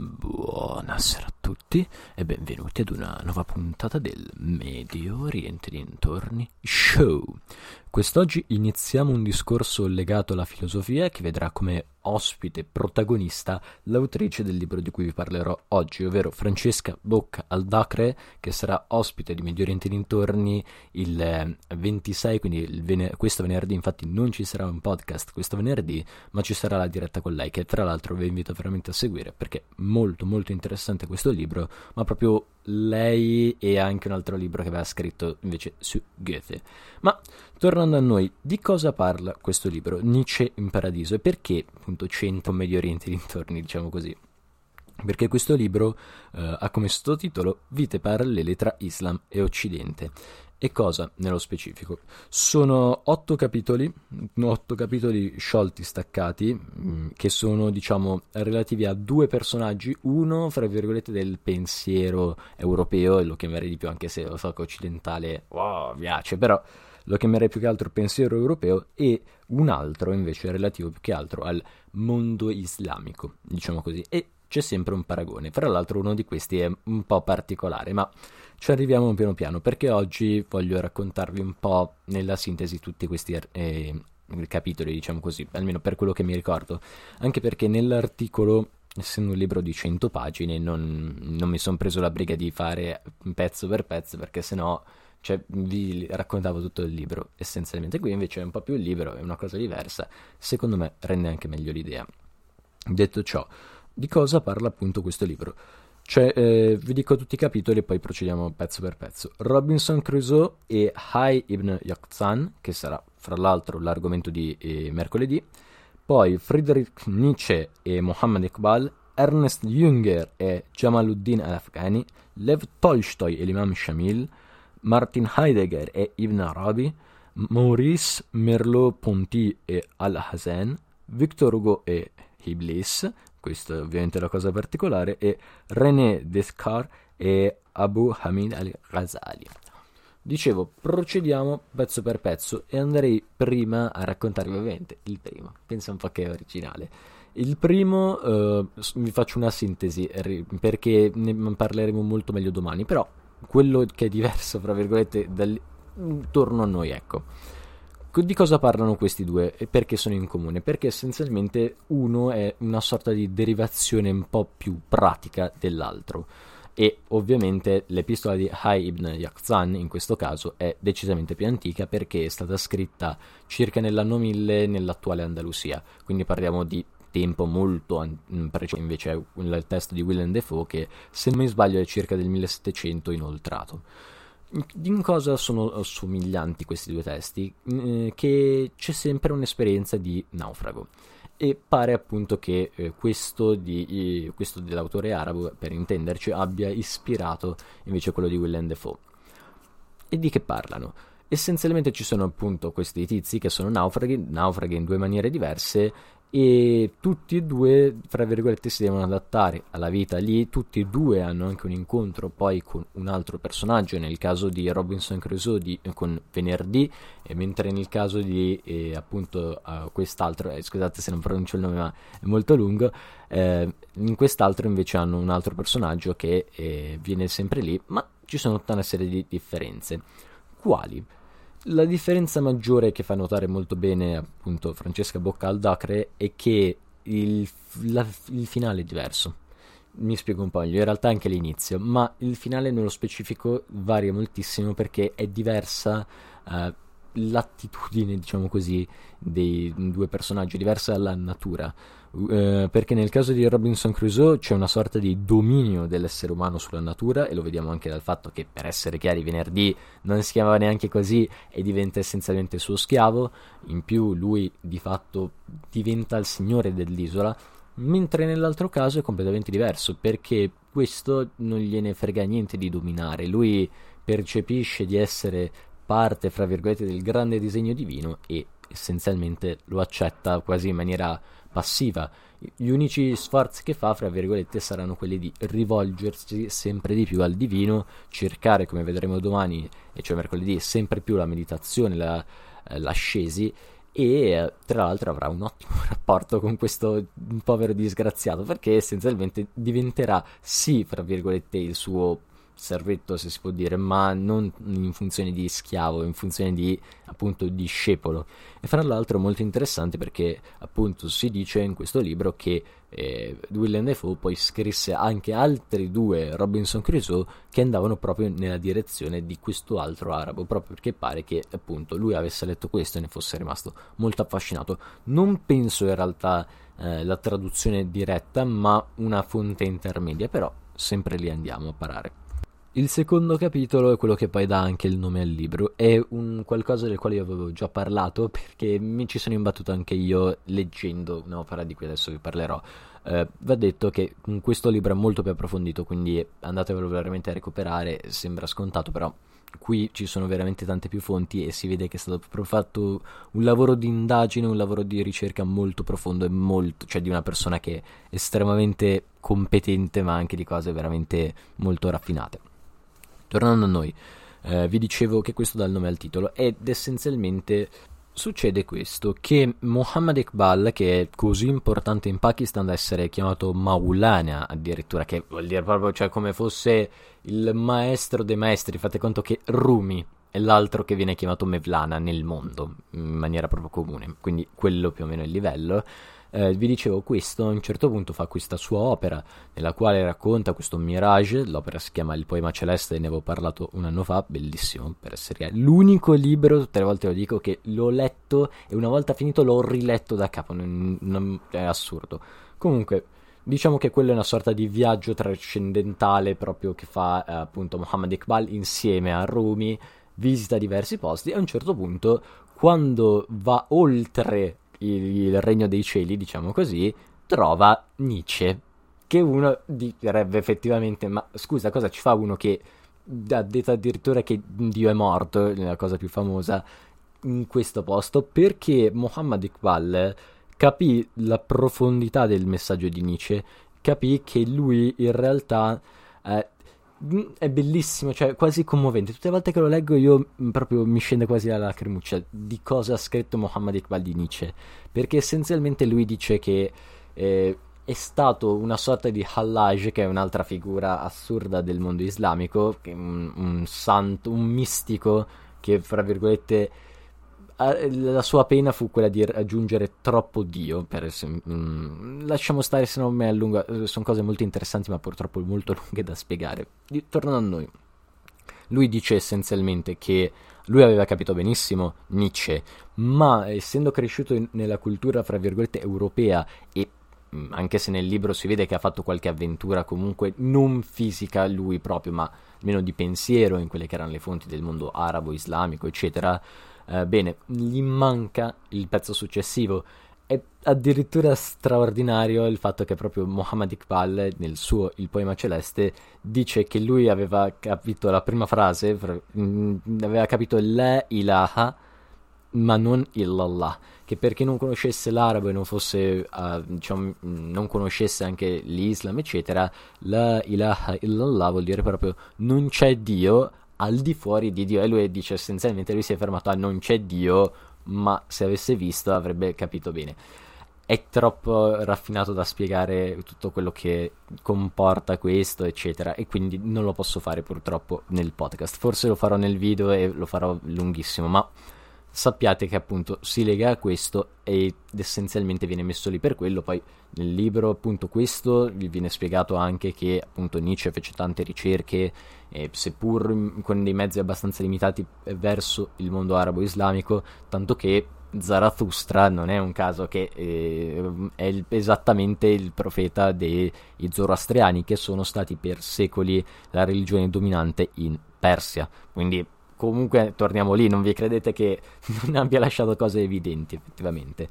Buonasera a tutti e benvenuti ad una nuova puntata del Medio Oriente dintorni Show. Quest'oggi iniziamo un discorso legato alla filosofia che vedrà come ospite protagonista l'autrice del libro di cui vi parlerò oggi, ovvero Francesca Bocca Aldacre, che sarà ospite di Medio Oriente dintorni il 26, eh, quindi ven- questo venerdì, infatti non ci sarà un podcast questo venerdì, ma ci sarà la diretta con lei, che tra l'altro vi invito veramente a seguire perché è molto molto interessante questo libro, ma proprio lei e anche un altro libro che aveva scritto invece su Goethe. Ma tornando a noi, di cosa parla questo libro, Nietzsche in Paradiso, e perché appunto centro Medio Oriente dintorni, diciamo così? Perché questo libro eh, ha come sottotitolo Vite parallele tra Islam e Occidente e cosa nello specifico? Sono otto capitoli, otto capitoli sciolti, staccati, mm, che sono, diciamo, relativi a due personaggi, uno, fra virgolette, del pensiero europeo, e lo chiamerei di più anche se lo so che occidentale, wow, piace, però lo chiamerei più che altro pensiero europeo, e un altro invece relativo più che altro al mondo islamico, diciamo così, e c'è sempre un paragone. Fra l'altro uno di questi è un po' particolare, ma ci arriviamo piano piano perché oggi voglio raccontarvi un po' nella sintesi tutti questi eh, capitoli, diciamo così, almeno per quello che mi ricordo, anche perché nell'articolo essendo un libro di 100 pagine, non, non mi sono preso la briga di fare pezzo per pezzo perché sennò cioè, vi raccontavo tutto il libro essenzialmente. Qui invece è un po' più il libro, è una cosa diversa, secondo me rende anche meglio l'idea. Detto ciò, di cosa parla appunto questo libro? Cioè, eh, vi dico tutti i capitoli e poi procediamo pezzo per pezzo. Robinson Crusoe e Hai ibn Yaqzan, che sarà fra l'altro l'argomento di eh, mercoledì. Poi Friedrich Nietzsche e Mohammed Iqbal, Ernest Jünger e Jamaluddin al-Afghani, Lev Tolstoy e l'imam Shamil, Martin Heidegger e Ibn Arabi, Maurice Merleau-Ponty e Al-Hazen, Victor Hugo e Iblis, questa è ovviamente la cosa particolare, e René Descartes e Abu Hamid al-Ghazali. Dicevo, procediamo pezzo per pezzo e andrei prima a raccontarvi ovviamente il primo, pensa un po' che è originale. Il primo eh, vi faccio una sintesi perché ne parleremo molto meglio domani, però quello che è diverso, fra virgolette, dal, intorno a noi, ecco. Di cosa parlano questi due e perché sono in comune? Perché essenzialmente uno è una sorta di derivazione un po' più pratica dell'altro e ovviamente l'epistola di Hai ibn Yaqzan in questo caso è decisamente più antica perché è stata scritta circa nell'anno 1000 nell'attuale Andalusia, quindi parliamo di tempo molto preciso, invece è il testo di Willem Dafoe che se non mi sbaglio è circa del 1700 inoltrato. In cosa sono somiglianti questi due testi? Eh, che c'è sempre un'esperienza di naufrago e pare appunto che eh, questo, di, eh, questo, dell'autore arabo, per intenderci, abbia ispirato invece quello di Willem Dafoe. E di che parlano? Essenzialmente ci sono appunto questi tizi che sono naufraghi, naufraghi in due maniere diverse e tutti e due, fra virgolette, si devono adattare alla vita lì, tutti e due hanno anche un incontro poi con un altro personaggio, nel caso di Robinson Crusoe di, con Venerdì, mentre nel caso di eh, appunto uh, quest'altro, eh, scusate se non pronuncio il nome ma è molto lungo, eh, in quest'altro invece hanno un altro personaggio che eh, viene sempre lì, ma ci sono tutta una serie di differenze. Quali? La differenza maggiore che fa notare molto bene appunto Francesca Bocca al Dacre è che il, la, il finale è diverso. mi spiego un po' meglio, in realtà anche l'inizio, ma il finale nello specifico varia moltissimo perché è diversa uh, l'attitudine, diciamo così, dei due personaggi, diversa dalla natura. Uh, perché nel caso di Robinson Crusoe c'è una sorta di dominio dell'essere umano sulla natura e lo vediamo anche dal fatto che per essere chiari venerdì non si chiamava neanche così e diventa essenzialmente suo schiavo in più lui di fatto diventa il signore dell'isola mentre nell'altro caso è completamente diverso perché questo non gliene frega niente di dominare, lui percepisce di essere parte, fra virgolette, del grande disegno divino e essenzialmente lo accetta quasi in maniera passiva. Gli unici sforzi che fa, fra virgolette, saranno quelli di rivolgersi sempre di più al divino, cercare, come vedremo domani, e cioè mercoledì, sempre più la meditazione, la, eh, l'ascesi e tra l'altro avrà un ottimo rapporto con questo povero disgraziato perché essenzialmente diventerà sì, fra virgolette, il suo servetto, se si può dire, ma non in funzione di schiavo, in funzione di appunto discepolo. E fra l'altro molto interessante perché appunto si dice in questo libro che eh, Willem Dafoe poi scrisse anche altri due Robinson Crusoe che andavano proprio nella direzione di questo altro arabo, proprio perché pare che appunto lui avesse letto questo e ne fosse rimasto molto affascinato. Non penso in realtà eh, la traduzione diretta, ma una fonte intermedia, però sempre lì andiamo a parare. Il secondo capitolo è quello che poi dà anche il nome al libro, è un qualcosa del quale io avevo già parlato perché mi ci sono imbattuto anche io leggendo un'opera di cui adesso vi parlerò. Eh, va detto che questo libro è molto più approfondito, quindi andatevelo veramente a recuperare, sembra scontato, però qui ci sono veramente tante più fonti e si vede che è stato fatto un lavoro di indagine, un lavoro di ricerca molto profondo e molto, cioè di una persona che è estremamente competente ma anche di cose veramente molto raffinate. Tornando a noi, eh, vi dicevo che questo dà il nome al titolo ed essenzialmente succede questo, che Muhammad Iqbal, che è così importante in Pakistan da essere chiamato Maulana addirittura, che vuol dire proprio cioè, come fosse il maestro dei maestri, fate conto che Rumi è l'altro che viene chiamato Mevlana nel mondo, in maniera proprio comune, quindi quello più o meno è il livello eh, vi dicevo, questo a un certo punto fa questa sua opera, nella quale racconta questo Mirage, l'opera si chiama Il poema celeste, ne avevo parlato un anno fa, bellissimo per essere l'unico libro, tutte le volte lo dico, che l'ho letto e una volta finito l'ho riletto da capo, non, non, è assurdo. Comunque, diciamo che quello è una sorta di viaggio trascendentale proprio che fa eh, appunto Muhammad Iqbal insieme a Rumi, visita diversi posti. E a un certo punto quando va oltre il, regno dei cieli, diciamo così, trova Nietzsche, che uno direbbe effettivamente, ma scusa, cosa ci fa uno che ha detto addirittura che Dio è morto, la cosa più famosa, in questo posto? Perché Muhammad Iqbal capì la profondità del messaggio di Nietzsche, capì che lui in realtà eh, è bellissimo, cioè quasi commovente. Tutte le volte che lo leggo io mm, proprio mi scende quasi la lacrimuccia di cosa ha scritto Mohammed Iqbal di Nietzsche, perché essenzialmente lui dice che eh, è stato una sorta di Hallaj, che è un'altra figura assurda del mondo islamico, un, un santo, un mistico che, fra virgolette, la sua pena fu quella di aggiungere troppo Dio. Per, mm, lasciamo stare se non me allunga. Eh, sono cose molto interessanti, ma purtroppo molto lunghe da spiegare. Tornando a noi, lui dice essenzialmente che lui aveva capito benissimo Nietzsche, ma essendo cresciuto in, nella cultura, fra virgolette, europea e mm, anche se nel libro si vede che ha fatto qualche avventura comunque non fisica lui proprio, ma almeno di pensiero in quelle che erano le fonti del mondo arabo, islamico, eccetera, eh, bene, gli manca il pezzo successivo. È addirittura straordinario il fatto che proprio Muhammad Iqbal, nel suo Il poema celeste, dice che lui aveva capito la prima frase, mm, aveva capito la ilaha, ma non illallah che per chi non conoscesse l'arabo e non fosse uh, diciamo, non conoscesse anche l'Islam eccetera la ilaha illallah vuol dire proprio non c'è Dio al di fuori di Dio. E lui dice essenzialmente lui si è fermato a non c'è Dio ma se avesse visto avrebbe capito bene. È troppo raffinato da spiegare tutto quello che comporta questo eccetera e quindi non lo posso fare purtroppo nel podcast. Forse lo farò nel video e lo farò lunghissimo ma sappiate che appunto si lega a questo ed essenzialmente viene messo lì per quello. Poi nel libro appunto questo vi viene spiegato anche che appunto Nietzsche fece tante ricerche, eh, seppur con dei mezzi abbastanza limitati verso il mondo arabo-islamico, tanto che Zarathustra non è un caso che eh, è il, esattamente il profeta dei zoroastriani che sono stati per secoli la religione dominante in Persia. Quindi comunque torniamo lì, non vi credete che non abbia lasciato cose evidenti effettivamente.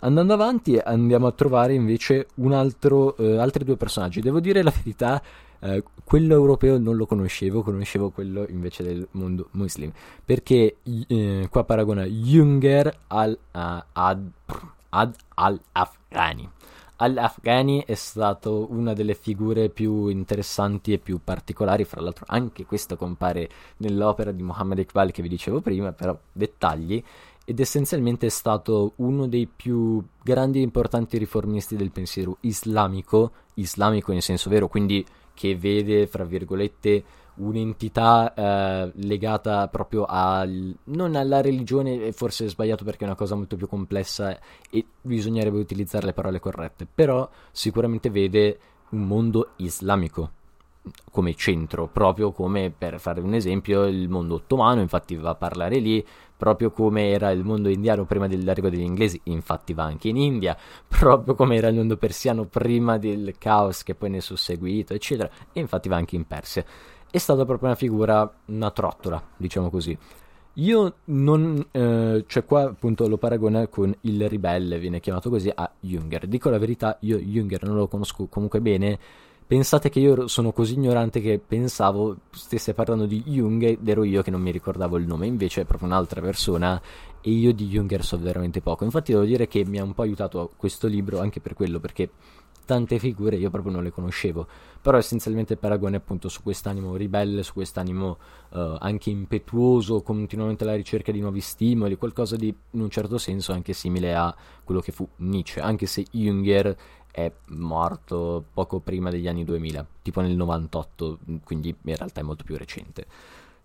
Andando avanti andiamo a trovare invece altro, eh, altri due personaggi. Devo dire la verità, eh, quello europeo non lo conoscevo, conoscevo quello invece del mondo muslim, perché eh, qua paragona Junger al, uh, ad, ad al-Afghani. Al-Afghani è stato una delle figure più interessanti e più particolari, fra l'altro anche questo compare nell'opera di Muhammad Iqbal che vi dicevo prima, però dettagli, ed essenzialmente è stato uno dei più grandi e importanti riformisti del pensiero islamico, islamico in senso vero, quindi che vede, fra virgolette, un'entità eh, legata proprio al, non alla religione, forse è sbagliato perché è una cosa molto più complessa e bisognerebbe utilizzare le parole corrette, però sicuramente vede un mondo islamico come centro, proprio come per fare un esempio il mondo ottomano, infatti va a parlare lì, proprio come era il mondo indiano prima dell'arrivo degli inglesi, infatti va anche in India, proprio come era il mondo persiano prima del caos che poi ne è susseguito, eccetera, e infatti va anche in Persia è stata proprio una figura, una trottola, diciamo così. Io non, eh, cioè qua appunto lo paragona con il ribelle, viene chiamato così, a Junger. Dico la verità, io Junger non lo conosco comunque bene. Pensate che io sono così ignorante che pensavo stesse parlando di Jung ed ero io che non mi ricordavo il nome, invece è proprio un'altra persona e io di Junger so veramente poco. Infatti devo dire che mi ha un po' aiutato questo libro anche per quello, perché tante figure io proprio non le conoscevo, però essenzialmente il paragone appunto su quest'animo ribelle, su quest'animo uh, anche impetuoso, continuamente alla ricerca di nuovi stimoli, qualcosa di in un certo senso anche simile a quello che fu Nietzsche, anche se Junger è morto poco prima degli anni 2000, tipo nel 98, quindi in realtà è molto più recente.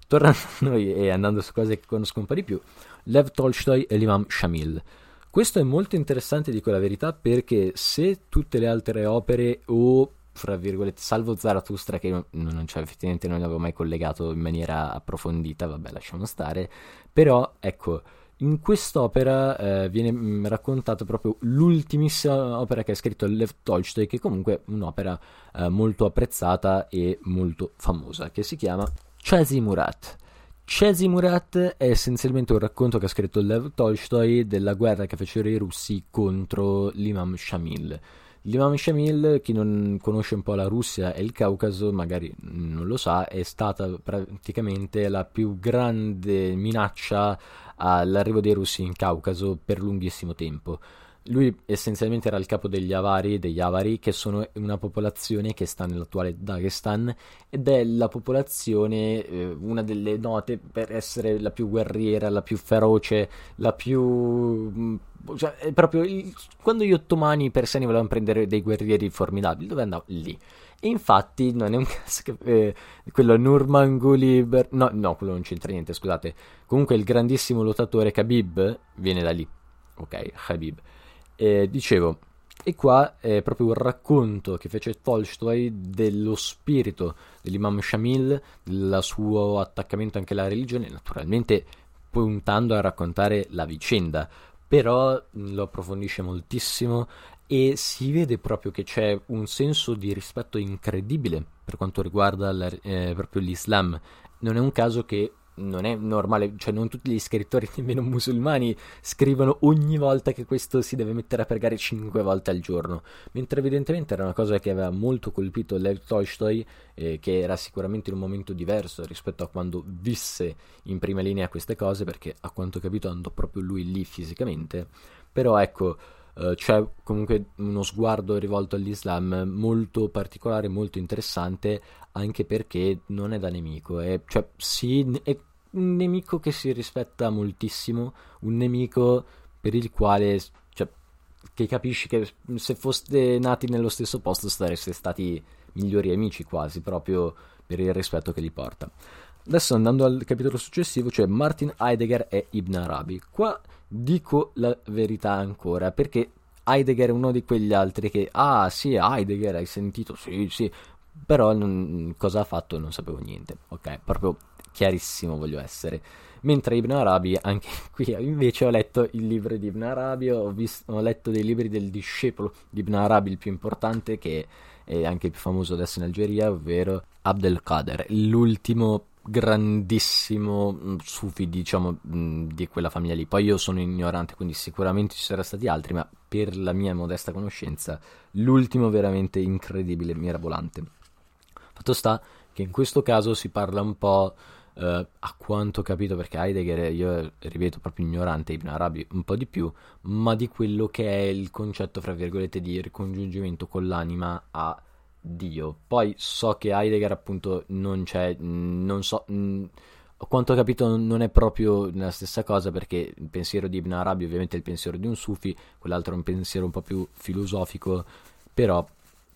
Tornando a noi e andando su cose che conosco un po' di più, Lev Tolstoy e l'Imam Shamil. Questo è molto interessante, dico la verità, perché se tutte le altre opere o fra virgolette, salvo Zarathustra che non, non cioè, effettivamente non l'avevo mai collegato in maniera approfondita, vabbè lasciamo stare, però ecco, in quest'opera eh, viene mm, raccontata proprio l'ultimissima opera che ha scritto Lev Tolstoy, che comunque è un'opera eh, molto apprezzata e molto famosa, che si chiama Chasi Murat. Chesi Murat è essenzialmente un racconto che ha scritto Lev Tolstoy della guerra che fecero i russi contro l'imam Shamil. L'imam Shamil, chi non conosce un po' la Russia e il Caucaso, magari non lo sa, è stata praticamente la più grande minaccia all'arrivo dei russi in Caucaso per lunghissimo tempo. Lui essenzialmente era il capo degli Avari, degli Avari, che sono una popolazione che sta nell'attuale Dagestan ed è la popolazione, eh, una delle note per essere la più guerriera, la più feroce, la più... Mm, cioè, proprio il... quando gli ottomani persiani volevano prendere dei guerrieri formidabili, dove andavano? Lì. E infatti non è un caso che eh, quello Nurmanguli, no, no, quello non c'entra niente, scusate. Comunque il grandissimo lottatore Khabib viene da lì. Ok, Khabib. Eh, dicevo, e qua è proprio un racconto che fece Tolstoi dello spirito dell'imam Shamil, del suo attaccamento anche alla religione, naturalmente puntando a raccontare la vicenda, però lo approfondisce moltissimo e si vede proprio che c'è un senso di rispetto incredibile per quanto riguarda la, eh, proprio l'Islam. Non è un caso che non è normale, cioè non tutti gli scrittori, nemmeno musulmani, scrivono ogni volta che questo si deve mettere a pregare cinque volte al giorno, mentre evidentemente era una cosa che aveva molto colpito Lev Tolstoi, eh, che era sicuramente in un momento diverso rispetto a quando visse in prima linea queste cose, perché a quanto ho capito andò proprio lui lì fisicamente, però ecco... Uh, c'è comunque uno sguardo rivolto all'Islam molto particolare, molto interessante, anche perché non è da nemico, è, cioè, sì, è un nemico che si rispetta moltissimo, un nemico per il quale, cioè, che capisci che se foste nati nello stesso posto sareste stati migliori amici quasi, proprio per il rispetto che gli porta. Adesso andando al capitolo successivo, cioè Martin Heidegger e Ibn Arabi. Qua dico la verità ancora, perché Heidegger è uno di quegli altri che, ah sì, Heidegger, hai sentito? Sì, sì, però non, cosa ha fatto non sapevo niente, ok? Proprio chiarissimo voglio essere. Mentre Ibn Arabi, anche qui invece ho letto il libro di Ibn Arabi, ho, visto, ho letto dei libri del discepolo di Ibn Arabi, il più importante, che è anche il più famoso adesso in Algeria, ovvero Abdel Qader, l'ultimo grandissimo mm, sufi, diciamo, mm, di quella famiglia lì. Poi io sono ignorante, quindi sicuramente ci saranno stati altri, ma per la mia modesta conoscenza, l'ultimo veramente incredibile, mirabolante. Fatto sta che in questo caso si parla un po', eh, a quanto ho capito, perché Heidegger, io ripeto, proprio ignorante, Ibn Arabi un po' di più, ma di quello che è il concetto, fra virgolette, di ricongiungimento con l'anima a Dio. Poi so che Heidegger appunto non c'è, non so, mh, a quanto ho capito non è proprio la stessa cosa perché il pensiero di Ibn Arabi ovviamente è il pensiero di un sufi, quell'altro è un pensiero un po' più filosofico, però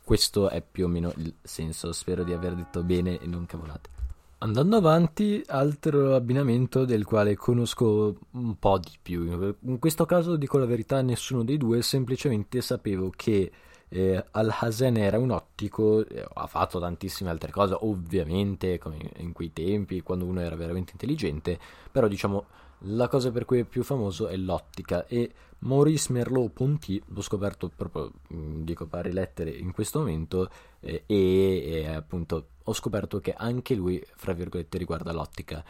questo è più o meno il senso, spero di aver detto bene e non cavolate. Andando avanti, altro abbinamento del quale conosco un po' di più. In questo caso dico la verità, nessuno dei due, semplicemente sapevo che eh, Al-Hazen era un ottico, eh, ha fatto tantissime altre cose, ovviamente, come in quei tempi, quando uno era veramente intelligente, però diciamo la cosa per cui è più famoso è l'ottica e Maurice Merleau-Ponty, l'ho scoperto proprio, mm, dico pari lettere, in questo momento eh, e, e appunto ho scoperto che anche lui, fra virgolette, riguarda l'ottica.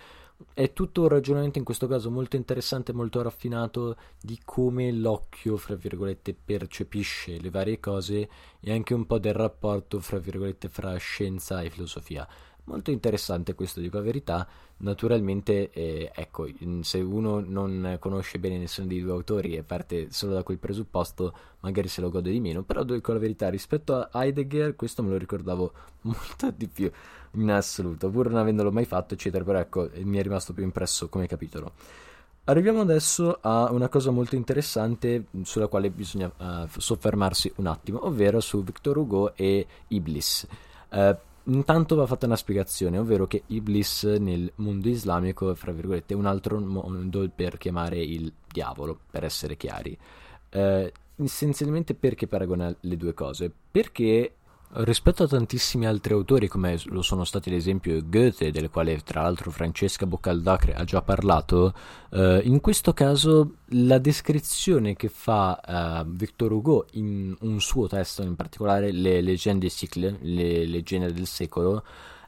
È tutto un ragionamento in questo caso molto interessante, molto raffinato di come l'occhio, fra virgolette, percepisce le varie cose e anche un po' del rapporto, fra virgolette, fra scienza e filosofia. Molto interessante questo, dico la verità. Naturalmente, eh, ecco, se uno non conosce bene nessuno dei due autori e parte solo da quel presupposto, magari se lo gode di meno. Però dico la verità, rispetto a Heidegger, questo me lo ricordavo molto di più in assoluto, pur non avendolo mai fatto, eccetera. Però ecco, mi è rimasto più impresso come capitolo. Arriviamo adesso a una cosa molto interessante sulla quale bisogna uh, soffermarsi un attimo, ovvero su Victor Hugo e Iblis. Uh, Intanto va fatta una spiegazione, ovvero che Iblis nel mondo islamico, fra virgolette, è un altro mondo per chiamare il diavolo, per essere chiari. Eh, essenzialmente perché paragona le due cose? Perché Rispetto a tantissimi altri autori, come lo sono stati ad esempio Goethe, del quale tra l'altro Francesca Boccaldacre ha già parlato, eh, in questo caso la descrizione che fa eh, Victor Hugo in un suo testo, in particolare Le leggende siècle, le leggende del secolo,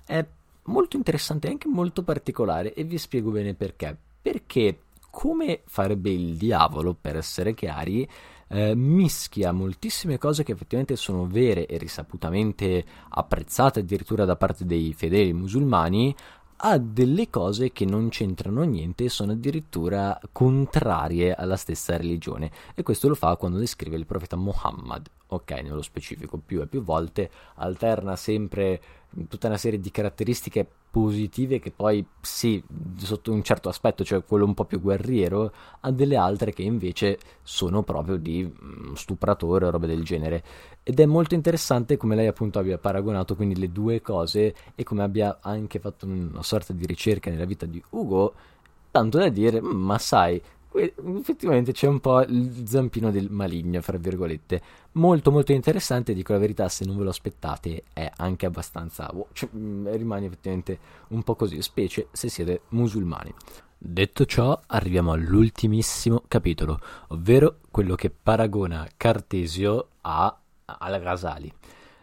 è molto interessante e anche molto particolare e vi spiego bene perché. Perché come farebbe il diavolo, per essere chiari, eh, mischia moltissime cose che effettivamente sono vere e risaputamente apprezzate addirittura da parte dei fedeli musulmani a delle cose che non c'entrano niente e sono addirittura contrarie alla stessa religione. E questo lo fa quando descrive il profeta Muhammad ok nello specifico più e più volte alterna sempre tutta una serie di caratteristiche positive che poi sì, sotto un certo aspetto, cioè quello un po' più guerriero, ha delle altre che invece sono proprio di mm, stupratore o robe del genere. Ed è molto interessante come lei appunto abbia paragonato quindi le due cose e come abbia anche fatto una sorta di ricerca nella vita di Ugo, tanto da dire, mm, ma sai, effettivamente c'è un po' il zampino del maligno, fra virgolette. Molto molto interessante, dico la verità, se non ve lo aspettate è anche abbastanza... Oh, cioè, mm, rimane effettivamente un po' così, specie se siete musulmani. Detto ciò, arriviamo all'ultimissimo capitolo, ovvero quello che paragona Cartesio a, al Ghazali.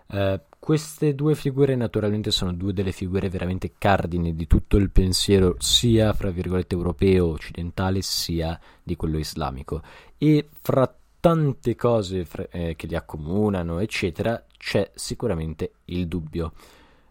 Eh, queste due figure naturalmente sono due delle figure veramente cardine di tutto il pensiero sia fra virgolette europeo occidentale sia di quello islamico. E fra tante cose fra, eh, che li accomunano eccetera c'è sicuramente il dubbio.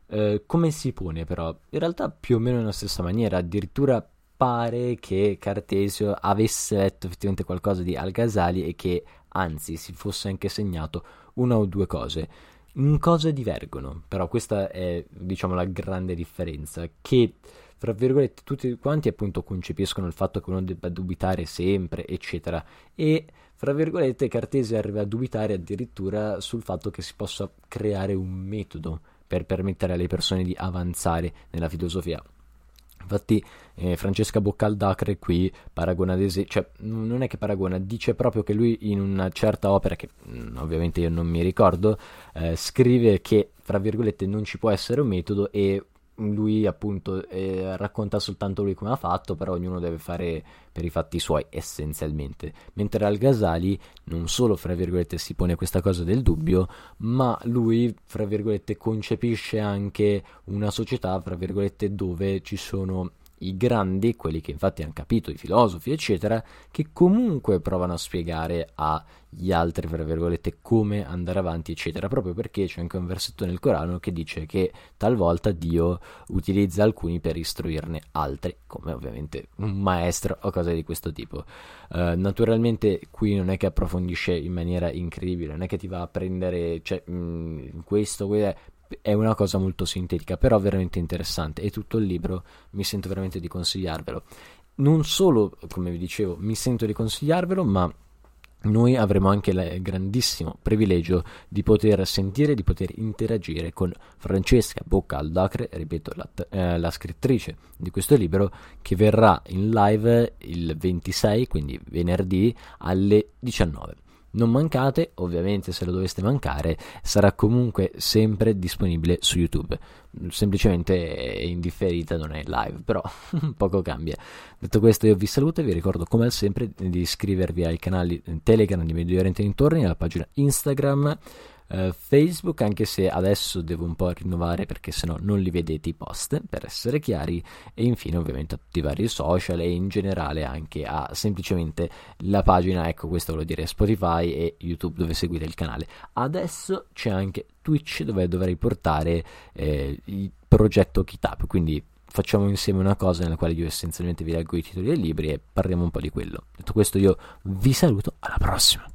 Eh, come si pone però? In realtà più o meno nella stessa maniera. Addirittura pare che Cartesio avesse letto effettivamente qualcosa di Al-Ghazali e che anzi si fosse anche segnato una o due cose in cosa divergono, però questa è diciamo la grande differenza, che fra virgolette tutti quanti appunto concepiscono il fatto che uno debba dubitare sempre, eccetera, e fra virgolette Cartesio arriva a dubitare addirittura sul fatto che si possa creare un metodo per permettere alle persone di avanzare nella filosofia. Infatti eh, Francesca Boccaldacre qui paragona ad esempio, cioè non è che paragona, dice proprio che lui in una certa opera, che mh, mm, ovviamente io non mi ricordo, eh, scrive che, fra virgolette, non ci può essere un metodo e lui appunto eh, racconta soltanto lui come ha fatto, però ognuno deve fare per i fatti suoi essenzialmente. Mentre Al Ghazali non solo, fra virgolette, si pone questa cosa del dubbio, ma lui, fra virgolette, concepisce anche una società, fra virgolette, dove ci sono i grandi, quelli che infatti hanno capito, i filosofi, eccetera, che comunque provano a spiegare agli altri, fra virgolette, come andare avanti, eccetera, proprio perché c'è anche un versetto nel Corano che dice che talvolta Dio utilizza alcuni per istruirne altri, come ovviamente un maestro o cose di questo tipo. Uh, naturalmente qui non è che approfondisce in maniera incredibile, non è che ti va a prendere, cioè, mh, mm, questo, questo, è una cosa molto sintetica, però veramente interessante e tutto il libro mi sento veramente di consigliarvelo. Non solo, come vi dicevo, mi sento di consigliarvelo, ma noi avremo anche il grandissimo privilegio di poter sentire, di poter interagire con Francesca Bocca Aldacre, ripeto, la, eh, la, scrittrice di questo libro, che verrà in live il 26, quindi venerdì alle 19. Non mancate, ovviamente se lo doveste mancare, sarà comunque sempre disponibile su YouTube. Semplicemente è indifferita, non è live, però poco cambia. Detto questo io vi saluto e vi ricordo come sempre di iscrivervi ai canali Telegram di Medio Oriente Intorni, alla pagina Instagram uh, Facebook, anche se adesso devo un po' rinnovare perché sennò non li vedete i post, per essere chiari, e infine ovviamente a tutti i vari social e in generale anche a semplicemente la pagina, ecco questo vuol dire Spotify e YouTube dove seguite il canale. Adesso c'è anche Twitch dove dovrei portare eh, il progetto Kitab, quindi facciamo insieme una cosa nella quale io essenzialmente vi leggo i titoli dei libri e parliamo un po' di quello. Detto questo io vi saluto, alla prossima!